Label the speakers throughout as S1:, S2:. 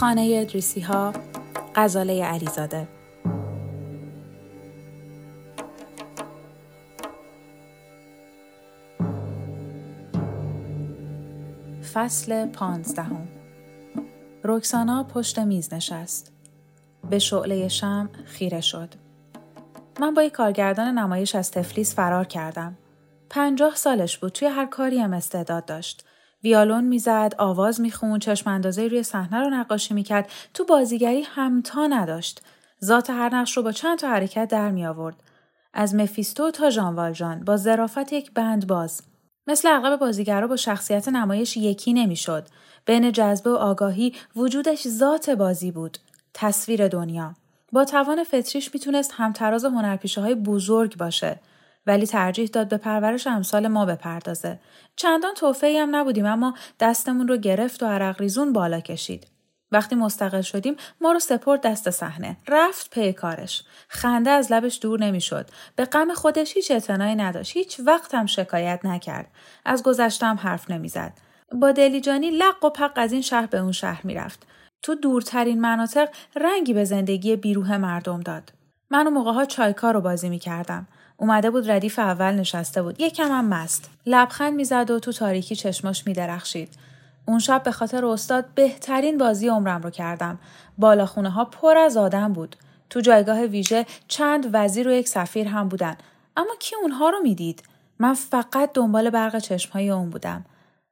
S1: خانه ادریسی ها غزاله علیزاده فصل پانزدهم رکسانا پشت میز نشست. به شعله شم خیره شد. من با یک کارگردان نمایش از تفلیس فرار کردم. پنجاه سالش بود توی هر کاری هم استعداد داشت. ویالون می‌زد، آواز میخون، چشم اندازه روی صحنه رو نقاشی می‌کرد، تو بازیگری همتا نداشت. ذات هر نقش رو با چند تا حرکت در می آورد. از مفیستو تا ژان والژان با ظرافت یک بند باز. مثل اغلب بازیگرا با شخصیت نمایش یکی نمی‌شد. بین جذبه و آگاهی وجودش ذات بازی بود. تصویر دنیا. با توان فطریش می‌تونست همتراز هنرپیشه های بزرگ باشه. ولی ترجیح داد به پرورش امثال ما بپردازه. چندان توفهی هم نبودیم اما دستمون رو گرفت و عرق ریزون بالا کشید. وقتی مستقل شدیم ما رو سپرد دست صحنه. رفت پی کارش. خنده از لبش دور نمی‌شد. به غم خودش هیچ اعتنایی نداشت. هیچ وقت هم شکایت نکرد. از گذشتم حرف نمی‌زد. با دلیجانی لق و پق از این شهر به اون شهر می‌رفت. تو دورترین مناطق رنگی به زندگی بیروه مردم داد. من و موقعها چایکار رو بازی می‌کردم. اومده بود ردیف اول نشسته بود یکم هم مست لبخند می‌زد و تو تاریکی چشماش میدرخشید اون شب به خاطر استاد بهترین بازی عمرم رو کردم. بالاخونه ها پر از آدم بود. تو جایگاه ویژه چند وزیر و یک سفیر هم بودن. اما کی اونها رو می‌دید؟ من فقط دنبال برق چشمهای اون بودم.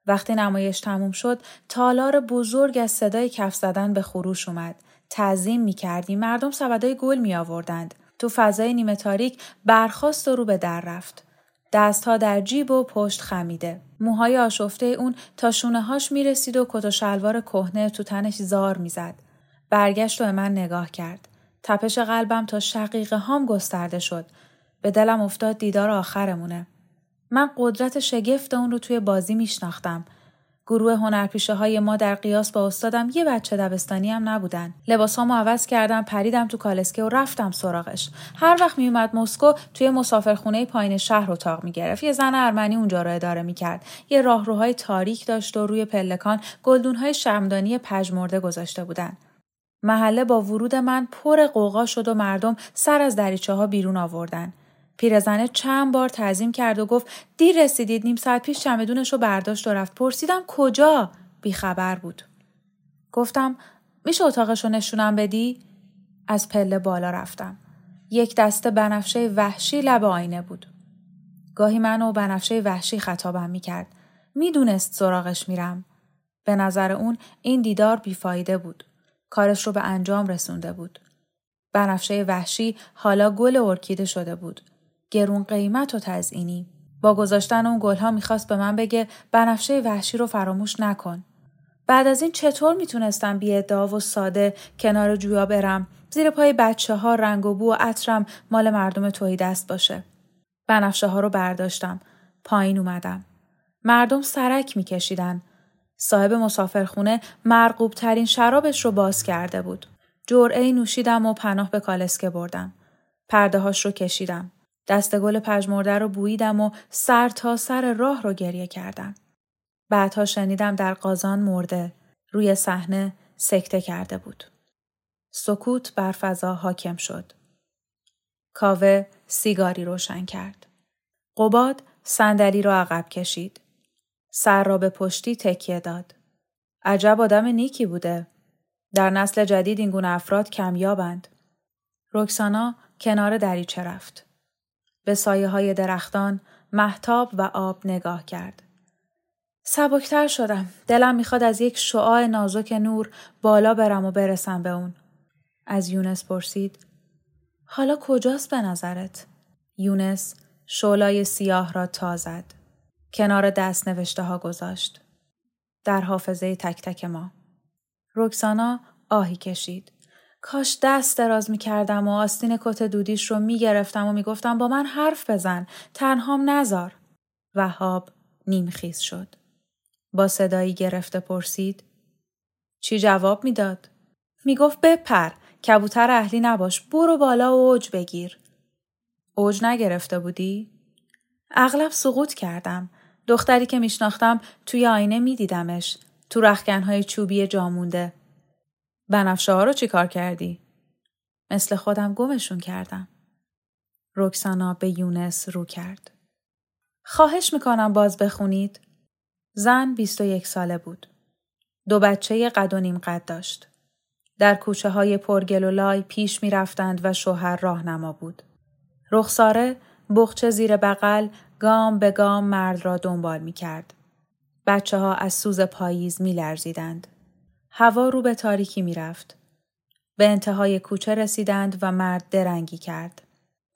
S1: وقتی نمایش تموم شد، تالار بزرگ از صدای کف زدن به خروش اومد. تعظیم می کردیم. مردم سبدای گل می آوردند. تو فضای نیمه تاریک برخواست و رو به در رفت. دستها در جیب و پشت خمیده. موهای آشفته اون تا شونه هاش می رسید و کت و شلوار کهنه تو تنش زار می‌زد. برگشت و به من نگاه کرد. تپش قلبم تا شقیقه هام گسترده شد. به دلم افتاد دیدار آخرمونه. من قدرت شگفت اون رو توی بازی میشناختم. گروه هنرپیشه های ما در قیاس با استادم یه بچه دبستانی هم نبودن. لباسامو عوض کردم پریدم تو کالسکه و رفتم سراغش. هر وقت میومد مسکو توی مسافرخونه پایین شهر اتاق می‌گرفت. یه زن ارمنی اونجا رو اداره می‌کرد. یه راهروهای تاریک داشت و روی پلکان گلدونهای شمدانی پژمرده گذاشته بودن. محله با ورود من پر قوقا شد و مردم سر از دریچه ها بیرون آوردن. پیرزنه چند بار تعظیم کرد و گفت دیر رسیدید نیم ساعت پیش چمدونش رو برداشت و رفت. پرسیدم کجا؟ بیخبر بود. گفتم میشه اتاقش رو نشونم بدی؟ از پله بالا رفتم. یک دسته بنفشه وحشی لب آینه بود. گاهی من و بنفشه وحشی خطابم می‌کرد. می‌دونست سراغش میرم. به نظر اون این دیدار بیفایده بود. کارش رو به انجام رسونده بود. بنفشه وحشی حالا گل ارکیده شده بود. گرون قیمت و تزئینی. با گذاشتن اون گلها می‌خواست به من بگه بنفشه وحشی رو فراموش نکن. بعد از این چطور می‌تونستم بی و ساده کنار جویا برم؟ زیر پای بچه ها رنگ و بو و عطرم مال مردم توی دست باشه. بنفشه ها رو برداشتم. پایین اومدم. مردم سرک میکشیدن. صاحب مسافرخونه مرقوب ترین شرابش رو باز کرده بود. جرعه نوشیدم و پناه به کالسکه بردم. پرده هاش رو کشیدم. دست گل پژمرده رو بوییدم و سر تا سر راه رو گریه کردم. بعدها شنیدم در قازان مرده. روی صحنه سکته کرده بود. سکوت بر فضا حاکم شد. کاوه سیگاری روشن کرد. قباد صندلی را عقب کشید. سر را به پشتی تکیه داد. عجب آدم نیکی بوده. در نسل جدید این گونه افراد کمیابند. رکسانا کنار دریچه رفت. به سایه های درختان، محتاب و آب نگاه کرد. سبکتر شدم. دلم می‌خواد از یک شعاع نازک نور بالا برم و برسم به اون. از یونس پرسید. حالا کجاست به نظرت؟ یونس شولای سیاه را تا زد. کنار دست نوشته ها گذاشت. در حافظه تک تک ما. رکسانا آهی کشید. کاش دست دراز می کردم و آستین کت دودیش رو می گرفتم و می گفتم با من حرف بزن. تنهام نزار. وهاب نیمخیز شد. با صدایی گرفته پرسید. چی جواب می‌داد؟ می‌گفت بپر کبوتر اهلی نباش برو بالا و اوج بگیر. اوج نگرفته بودی؟ اغلب سقوط کردم. دختری که میشناختم توی آینه میدیدمش. تو رخکنهای چوبی جامونده. بنفشه ها رو چی کار کردی؟ مثل خودم گمشون کردم. رکسانا به یونس رو کرد. خواهش می‌کنم باز بخونید. زن 21 ساله بود. دو بچه قد و نیم قد داشت. در کوچه های پرگل و لای پیش می رفتند و شوهر راهنما بود. رخساره بخچه زیر بغل گام به گام مرد را دنبال می کرد. بچه ها از سوز پاییز می لرزیدند. هوا رو به تاریکی می رفت. به انتهای کوچه رسیدند و مرد درنگی کرد.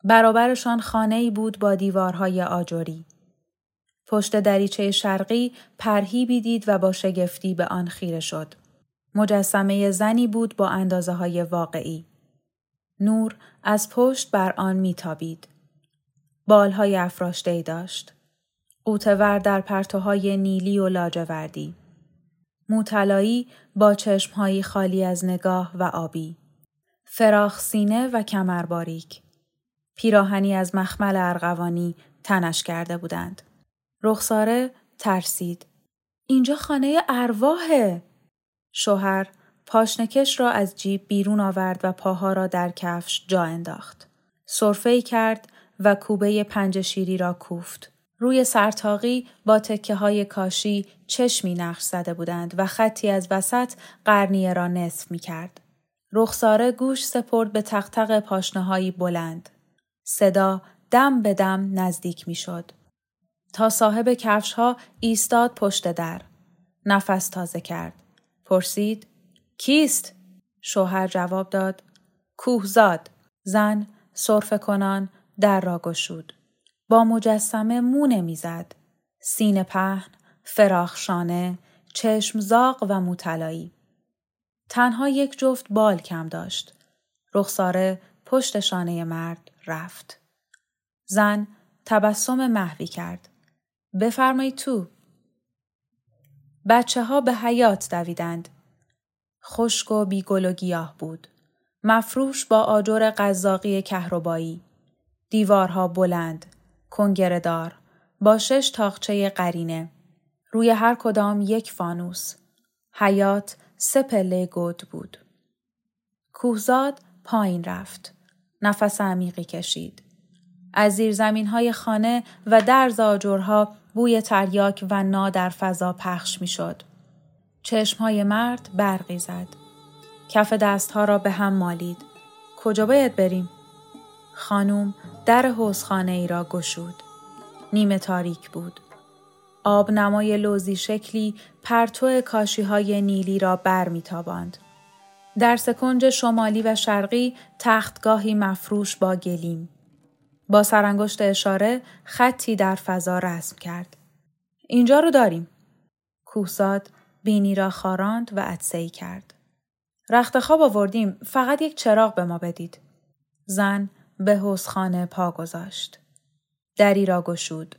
S1: برابرشان خانه ای بود با دیوارهای آجوری. پشت دریچه شرقی پرهیبی دید و با شگفتی به آن خیره شد. مجسمه زنی بود با اندازه های واقعی. نور از پشت بر آن میتابید. بالهای افراشته داشت. قوتور در پرتوهای نیلی و لاجوردی. موتلایی با چشمهایی خالی از نگاه و آبی. فراخ سینه و کمر باریک. پیراهنی از مخمل ارغوانی تنش کرده بودند. رخساره ترسید. اینجا خانه ارواحه. شوهر پاشنکش را از جیب بیرون آورد و پاها را در کفش جا انداخت. صرفه کرد و کوبه پنج شیری را کوفت. روی سرتاقی با تکه های کاشی چشمی نقش زده بودند و خطی از وسط قرنیه را نصف می کرد. رخساره گوش سپرد به تختق پاشنه بلند. صدا دم به دم نزدیک می شد. تا صاحب کفش ها ایستاد پشت در. نفس تازه کرد. پرسید کیست؟ شوهر جواب داد کوهزاد زن صرف کنان در را گشود. با مجسمه مو نمی‌زد. سین پهن، فراخ شانه، چشم زاق و موتلایی. تنها یک جفت بال کم داشت. رخساره پشت شانه مرد رفت. زن تبسم محوی کرد. بفرمایید تو. بچه ها به حیات دویدند. خشک و بیگل و گیاه بود. مفروش با آجر قزاقی کهربایی. دیوارها بلند، کنگردار، با شش تاخچه قرینه. روی هر کدام یک فانوس. حیات سه پله گود بود. کوهزاد پایین رفت. نفس عمیقی کشید. از زیر زمین های خانه و در زاجرها بوی تریاک و نا در فضا پخش می شد. چشم های مرد برقی زد. کف دستها را به هم مالید. کجا باید بریم؟ خانوم در حوزخانه ای را گشود. نیمه تاریک بود. آب نمای لوزی شکلی پرتو کاشی های نیلی را بر می تاباند. در سکنج شمالی و شرقی تختگاهی مفروش با گلیم. با سرانگشت اشاره خطی در فضا رسم کرد. اینجا رو داریم. کوهزاد بینی را خاراند و عدسهی کرد. رخت خواب آوردیم فقط یک چراغ به ما بدید. زن به حوزخانه پا گذاشت. دری را گشود.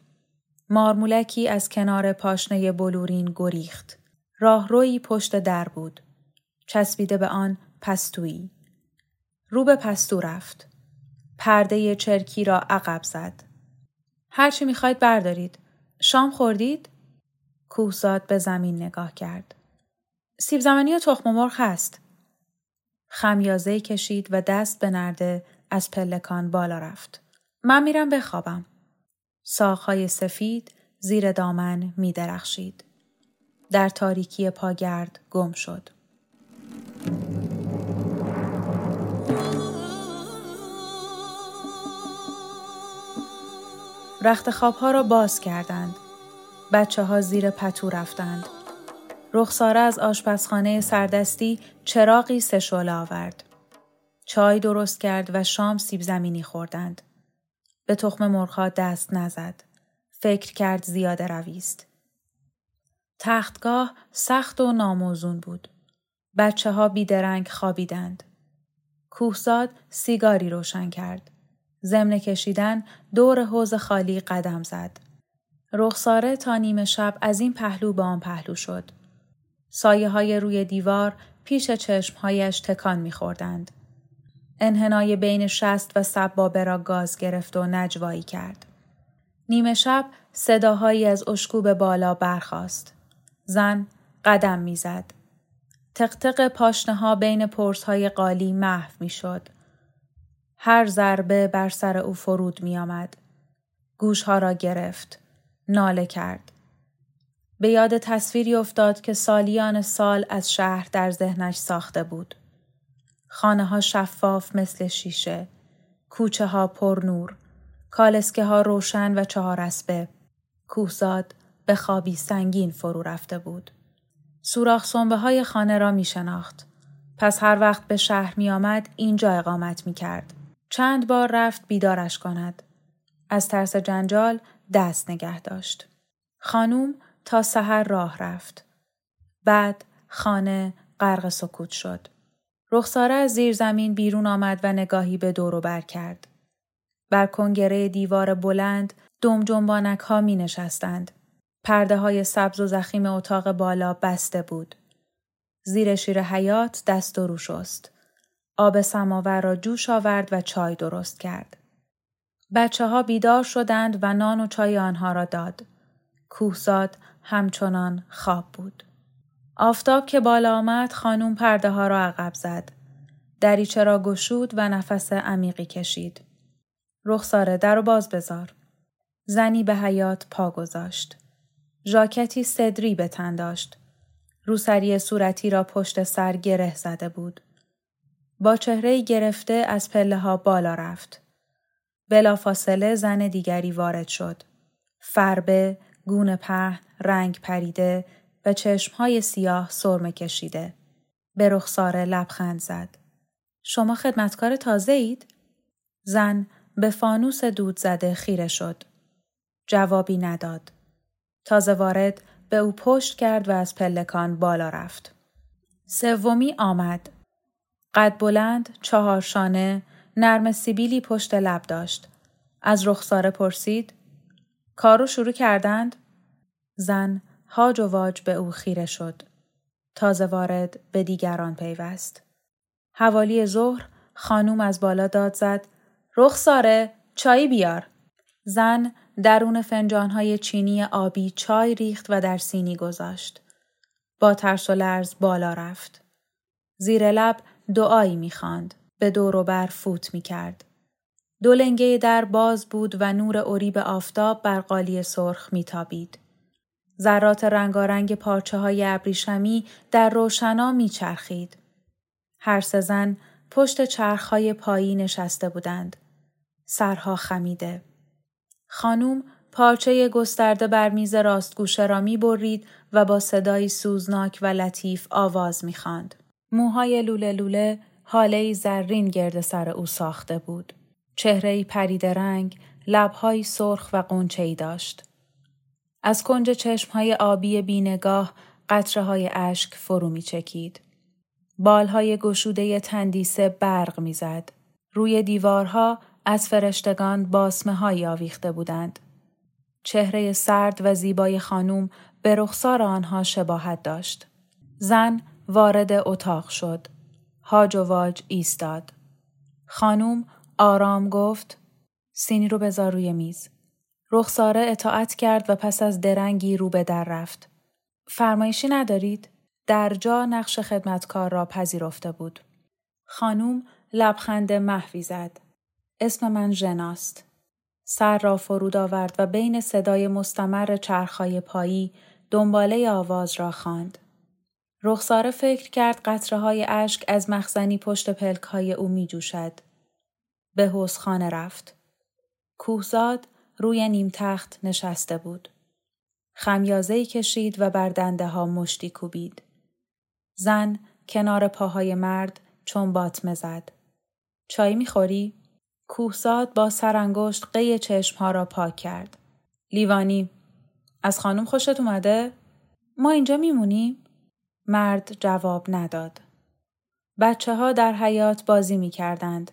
S1: مارمولکی از کنار پاشنه بلورین گریخت. راهروی پشت در بود. چسبیده به آن پستویی. رو به پستو رفت. پرده چرکی را عقب زد. هرچی می‌خواید بردارید. شام خوردید؟ کوهزاد به زمین نگاه کرد. سیب زمینی و تخم مرغ هست. خمیازه کشید و دست به نرده از پلکان بالا رفت. من میرم بخوابم. ساقهای سفید زیر دامن می درخشید. در تاریکی پاگرد گم شد. رخت خوابها را باز کردند. بچه ها زیر پتو رفتند. رخساره از آشپزخانه سردستی چراغی سه آورد. چای درست کرد و شام سیب زمینی خوردند. به تخم مرغها دست نزد. فکر کرد زیاده رویست. تختگاه سخت و ناموزون بود. بچه ها بیدرنگ خوابیدند. کوهزاد سیگاری روشن کرد. ضمن کشیدن دور حوز خالی قدم زد. رخساره تا نیمه شب از این پهلو به آن پهلو شد. سایه های روی دیوار پیش چشمهایش تکان میخوردند. انحنای بین شست و سبابه را گاز گرفت و نجوایی کرد. نیمه شب صداهایی از اشکوب بالا برخاست. زن قدم می‌زد. تقتق پاشنه ها بین پرس های قالی محو می شد. هر ضربه بر سر او فرود می آمد. گوش ها را گرفت. ناله کرد. به یاد تصویری افتاد که سالیان سال از شهر در ذهنش ساخته بود. خانه ها شفاف مثل شیشه. کوچه ها پر نور. کالسکه ها روشن و چهار اسبه. کوهزاد به خوابی سنگین فرو رفته بود. سوراخ سنبه های خانه را می شناخت. پس هر وقت به شهر می آمد اینجا اقامت می کرد. چند بار رفت بیدارش کند. از ترس جنجال دست نگه داشت. خانوم تا سحر راه رفت. بعد خانه غرق سکوت شد. رخساره از زیر زمین بیرون آمد و نگاهی به دورو بر کرد. بر کنگره دیوار بلند دم جنبانک ها می نشستند. پرده های سبز و زخیم اتاق بالا بسته بود. زیر شیر حیات دست و رو شست. آب سماور را جوش آورد و چای درست کرد. بچه ها بیدار شدند و نان و چای آنها را داد. کوهزاد همچنان خواب بود. آفتاب که بالا آمد خانوم پرده ها را عقب زد. دریچه را گشود و نفس عمیقی کشید. رخساره در و باز بزار. زنی به حیات پا گذاشت. ژاکتی صدری به تن داشت. روسری صورتی را پشت سر گره زده بود. با چهره گرفته از پله ها بالا رفت. فاصله زن دیگری وارد شد. فربه، گون پهن، رنگ پریده و چشمهای سیاه سرمه کشیده. به رخساره لبخند زد. شما خدمتکار تازه اید؟ زن به فانوس دود زده خیره شد. جوابی نداد. تازه وارد به او پشت کرد و از پلکان بالا رفت. سومی آمد. قد بلند، چهارشانه، نرم سیبیلی پشت لب داشت. از رخساره پرسید کارو شروع کردند؟ زن هاج و واج به او خیره شد. تازه وارد به دیگران پیوست. حوالی ظهر خانوم از بالا داد زد رخساره چای بیار. زن درون فنجانهای چینی آبی چای ریخت و در سینی گذاشت. با ترس و لرز بالا رفت. زیر لب دعایی می‌خواند. به دور و بر فوت می‌کرد. دو در باز بود و نور اریب آفتاب بر قالی سرخ میتابید. ذرات رنگارنگ پارچه های ابریشمی در روشنا میچرخید. هر سه زن پشت چرخهای پایی نشسته بودند. سرها خمیده. خانوم پارچه گسترده بر میز راستگوشه را می برید و با صدایی سوزناک و لطیف آواز می خاند. موهای لوله لوله حاله زرین گرد سر او ساخته بود. چهره پرید رنگ، لبهایی سرخ و قنچه‌ای داشت. از کنج چشمهای آبی بینگاه قطره های اشک فرو می چکید. بالهای گشوده تندیسه برق می‌زد. روی دیوارها از فرشتگان باسمه های آویخته بودند. چهره سرد و زیبای خانوم به رخسار آنها شباهت داشت. زن وارد اتاق شد. هاج و واج ایستاد. خانوم آرام گفت سینی رو بذار روی میز. رخساره اطاعت کرد و پس از درنگی رو به در رفت. فرمایشی ندارید؟ در جا نقش خدمتکار را پذیرفته بود. خانوم لبخند محوی زد. اسم من ژناست. سر را فرود آورد و بین صدای مستمر چرخهای پایی دنباله آواز را خواند. رخساره فکر کرد قطره های اشک از مخزنی پشت پلک های او می جوشد. به حوزخانه رفت. کوهزاد روی نیم تخت نشسته بود. خمیازهی کشید و بر دنده ها مشتی کوبید. زن کنار پاهای مرد چون باطمه زد. چای می‌خوری؟ کوهزاد با سرانگشت قی چشمها را پاک کرد. لیوانی از خانم خوشت اومده؟ ما اینجا میمونیم؟ مرد جواب نداد. بچه ها در حیات بازی می کردند.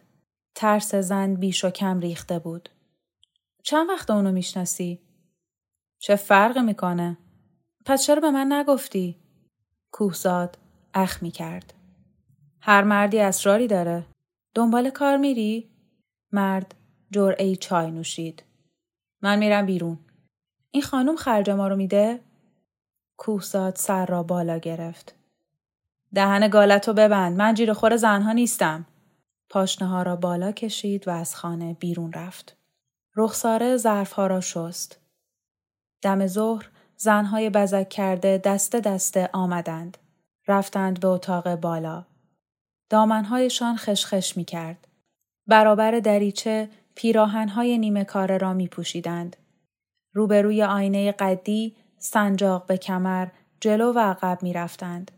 S1: ترس زن بیش و کم ریخته بود. چند وقت اونو می‌شناسی؟ چه فرق می‌کنه؟ پس چرا به من نگفتی؟ کوهزاد اخ می کرد. هر مردی اسراری داره. دنبال کار میری؟ مرد جرعه چای نوشید. من میرم بیرون. این خانم خرج ما رو میده؟ کوهزاد سر را بالا گرفت. دهن گالتو ببند. من جیر خور زنها نیستم. پاشنه ها را بالا کشید و از خانه بیرون رفت. رخساره ظرفها را شست. دم ظهر زنهای بزک کرده دسته دسته آمدند. رفتند به اتاق بالا. دامنهایشان خشخش می کرد. برابر دریچه پیراهنهای نیمه کاره را می پوشیدند. روبروی آینه قدی سنجاق به کمر جلو و عقب می رفتند.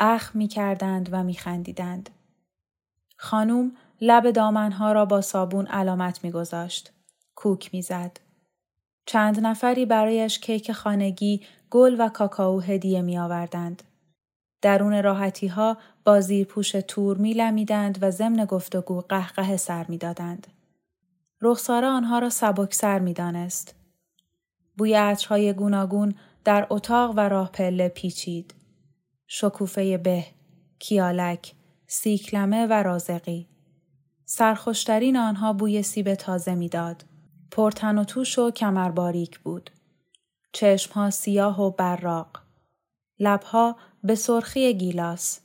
S1: اخ می کردند و می خندیدند. خانوم لب دامنها را با صابون علامت می گذاشت. کوک می زد. چند نفری برایش کیک خانگی، گل و کاکائو هدیه می آوردند. درون راحتی ها با زیرپوش تور می لمیدند و ضمن گفتگو قهقه سر می دادند. رخساره آنها را سبکسر می دانست. بوی عطرهای گوناگون در اتاق و راه پله پیچید. شکوفه به، کیالک، سیکلمه و رازقی. سرخوشترین آنها بوی سیب تازه می‌داد. پرتن و توش و کمر باریک بود. چشمها سیاه و براق. لبها به سرخی گیلاس.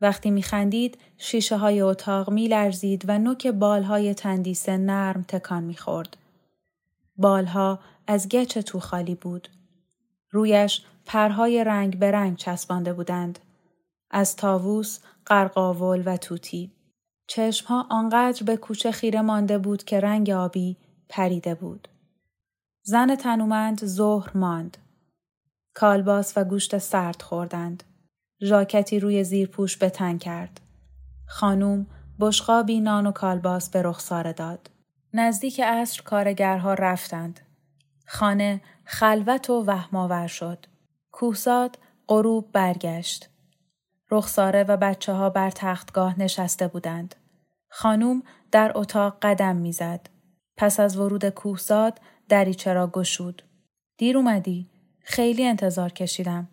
S1: وقتی میخندید شیشه های اتاق میلرزید و نوک بالهای تندیسه نرم تکان می‌خورد. بالها از گچ تو خالی بود. رویش پرهای رنگ به رنگ چسبانده بودند. از تاووس، قرقاول و توتی. چشمها آنقدر به کوچه خیره مانده بود که رنگ آبی پریده بود. زن تنومند ظهر ماند. کالباس و گوشت سرد خوردند. ژاکتی روی زیرپوش به تن کرد. خانوم بشقابی نان و کالباس به رخساره داد. نزدیک عصر کارگرها رفتند. خانه خلوت و وهماور شد. کوهزاد غروب برگشت. رخساره و بچه ها بر تختگاه نشسته بودند. خانوم در اتاق قدم می‌زد. پس از ورود کوهزاد دریچه را گشود. دیر اومدی؟ خیلی انتظار کشیدم.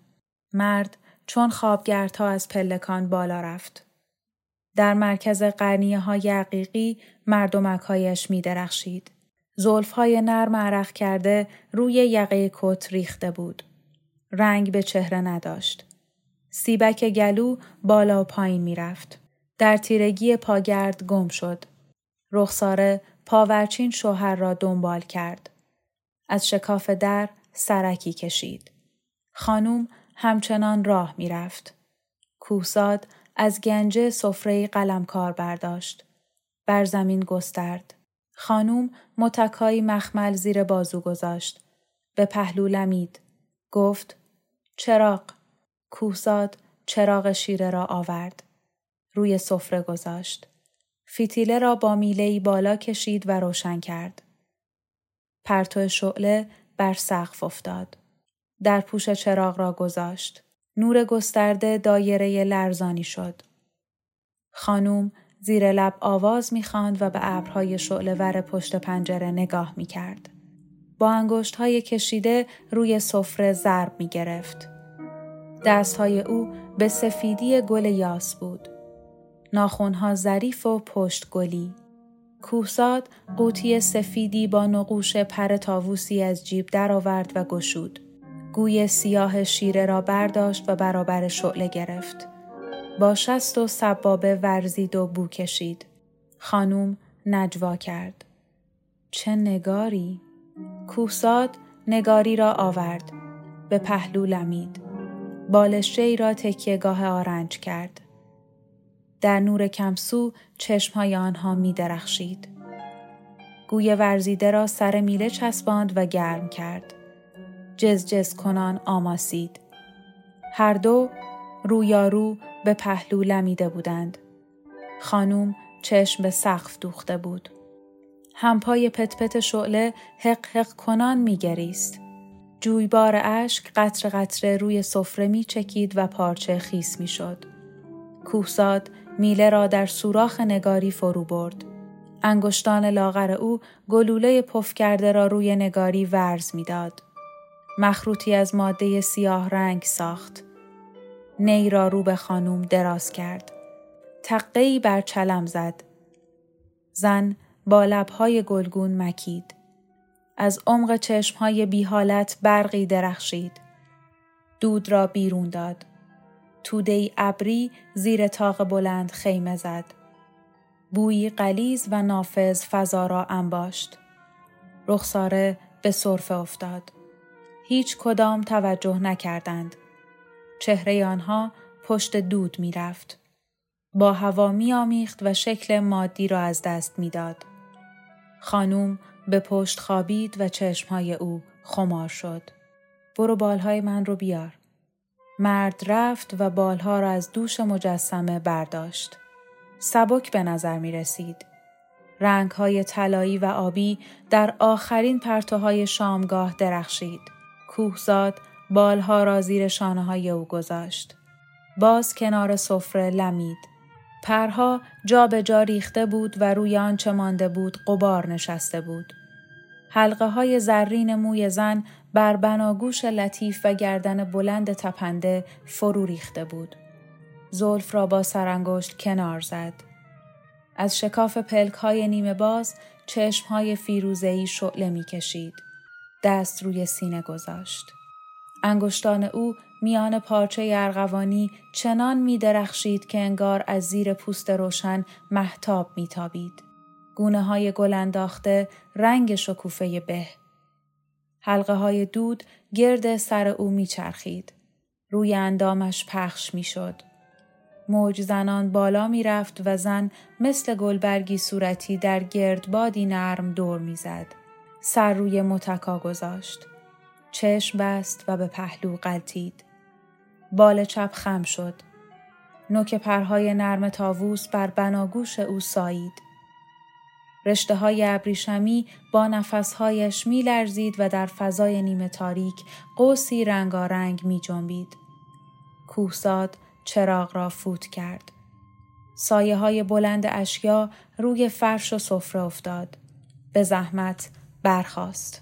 S1: مرد چون خوابگردها از پلکان بالا رفت. در مرکز قرنیه های عقیقی مردمکهایش می درخشید. زلف های نرم عرق کرده روی یقه کت ریخته بود. رنگ به چهره نداشت. سیبک گلو بالا و پایین می رفت. در تیرگی پاگرد گم شد. رخساره پاورچین شوهر را دنبال کرد. از شکاف در سرکی کشید. خانوم همچنان راه می رفت. کوهزاد از گنج سفره قلمکار برداشت. بر زمین گسترد. خانوم متکایی مخمل زیر بازو گذاشت. به پهلو لمید. گفت چراغ. کوهزاد چراغ شیره را آورد. روی سفره گذاشت. فیتیله را با میلهی بالا کشید و روشن کرد. پرتو شعله بر سقف افتاد. در پوش چراغ را گذاشت. نور گسترده دایره لرزانی شد. خانوم زیر لب آواز می‌خواند و به ابرهای شعله ور پشت پنجره نگاه می‌کرد. با انگشت های کشیده روی سفره ضرب می گرفت. دست های او به سفیدی گل یاس بود. ناخونها ظریف و پشت گلی. کوهزاد قوطی سفیدی با نقوش پر تاووسی از جیب درآورد و گشود. گوی سیاه شیره را برداشت و برابر شعله گرفت. با شست و سبابه ورزید و بو کشید. خانوم نجوا کرد. چه نگاری؟ کوهزاد نگاری را آورد. به پهلو لمید. بالشه ای را تکیهگاه آرنج کرد. در نور کمسو چشمهای آنها می درخشید. گوی ورزیده را سر میله چسباند و گرم کرد. جز کنان آماسید. هر دو رویارو به پهلو لمیده بودند. خانوم چشم به سقف دوخته بود. همپای پت پت شعله حق حق کنان میگریست. جویبار اشک قطر قطره روی سفره می چکید و پارچه خیس می شد. کوهزاد میله را در سوراخ نگاری فرو برد. انگشتان لاغر او گلوله پف کرده را روی نگاری ورز می‌داد. مخروطی از ماده سیاه رنگ ساخت. نی را رو به خانوم دراز کرد. تقهی بر چلم زد. زن با لبهای گلگون مکید. از عمق چشمهای بی حالت برقی درخشید. دود را بیرون داد. توده ابری زیر تاق بلند خیمه زد. بویی قلیز و نافذ فضا را انباشت. رخساره به صرفه افتاد. هیچ کدام توجه نکردند. چهره آنها پشت دود می رفت. با هوا می آمیخت و شکل مادی را از دست می‌داد. خانوم به پشت خوابید و چشمهای او خمار شد. برو بالهای من رو بیار. مرد رفت و بالها را از دوش مجسمه برداشت. سبک به نظر می رسید. رنگ های طلایی و آبی در آخرین پرتوهای شامگاه درخشید. کوهزاد بالها را زیر شانه های او گذاشت. باز کنار سفره لمید. پرها جا به جا ریخته بود و روی آنچه مانده بود قبار نشسته بود. حلقه های زرین موی زن بر بناگوش لطیف و گردن بلند تپنده فرو ریخته بود. زلف را با سرانگشت کنار زد. از شکاف پلک های نیمه باز چشم های فیروزهی شعله می کشید. دست روی سینه گذاشت. انگشتان او میان پارچه ارغوانی چنان می درخشید که انگار از زیر پوست روشن محتاب می تابید. گونه های گل انداخته رنگ شکوفه به. حلقه های دود گرد سر او می چرخید. روی اندامش پخش می شد. موج زنان بالا می رفت و زن مثل گلبرگی صورتی در گردبادی نرم دور می زد. سر روی متکا گذاشت. چشم بست و به پهلو قلتید. بال چپ خم شد. نوک پرهای نرم تاووس بر بناگوش او سایید. رشته های ابریشمی با نفسهایش می لرزید و در فضای نیمه تاریک قوسی رنگارنگ می جنبید. چراغ را فوت کرد. سایه های بلند اشیا روی فرش و سفره افتاد. به زحمت برخاست.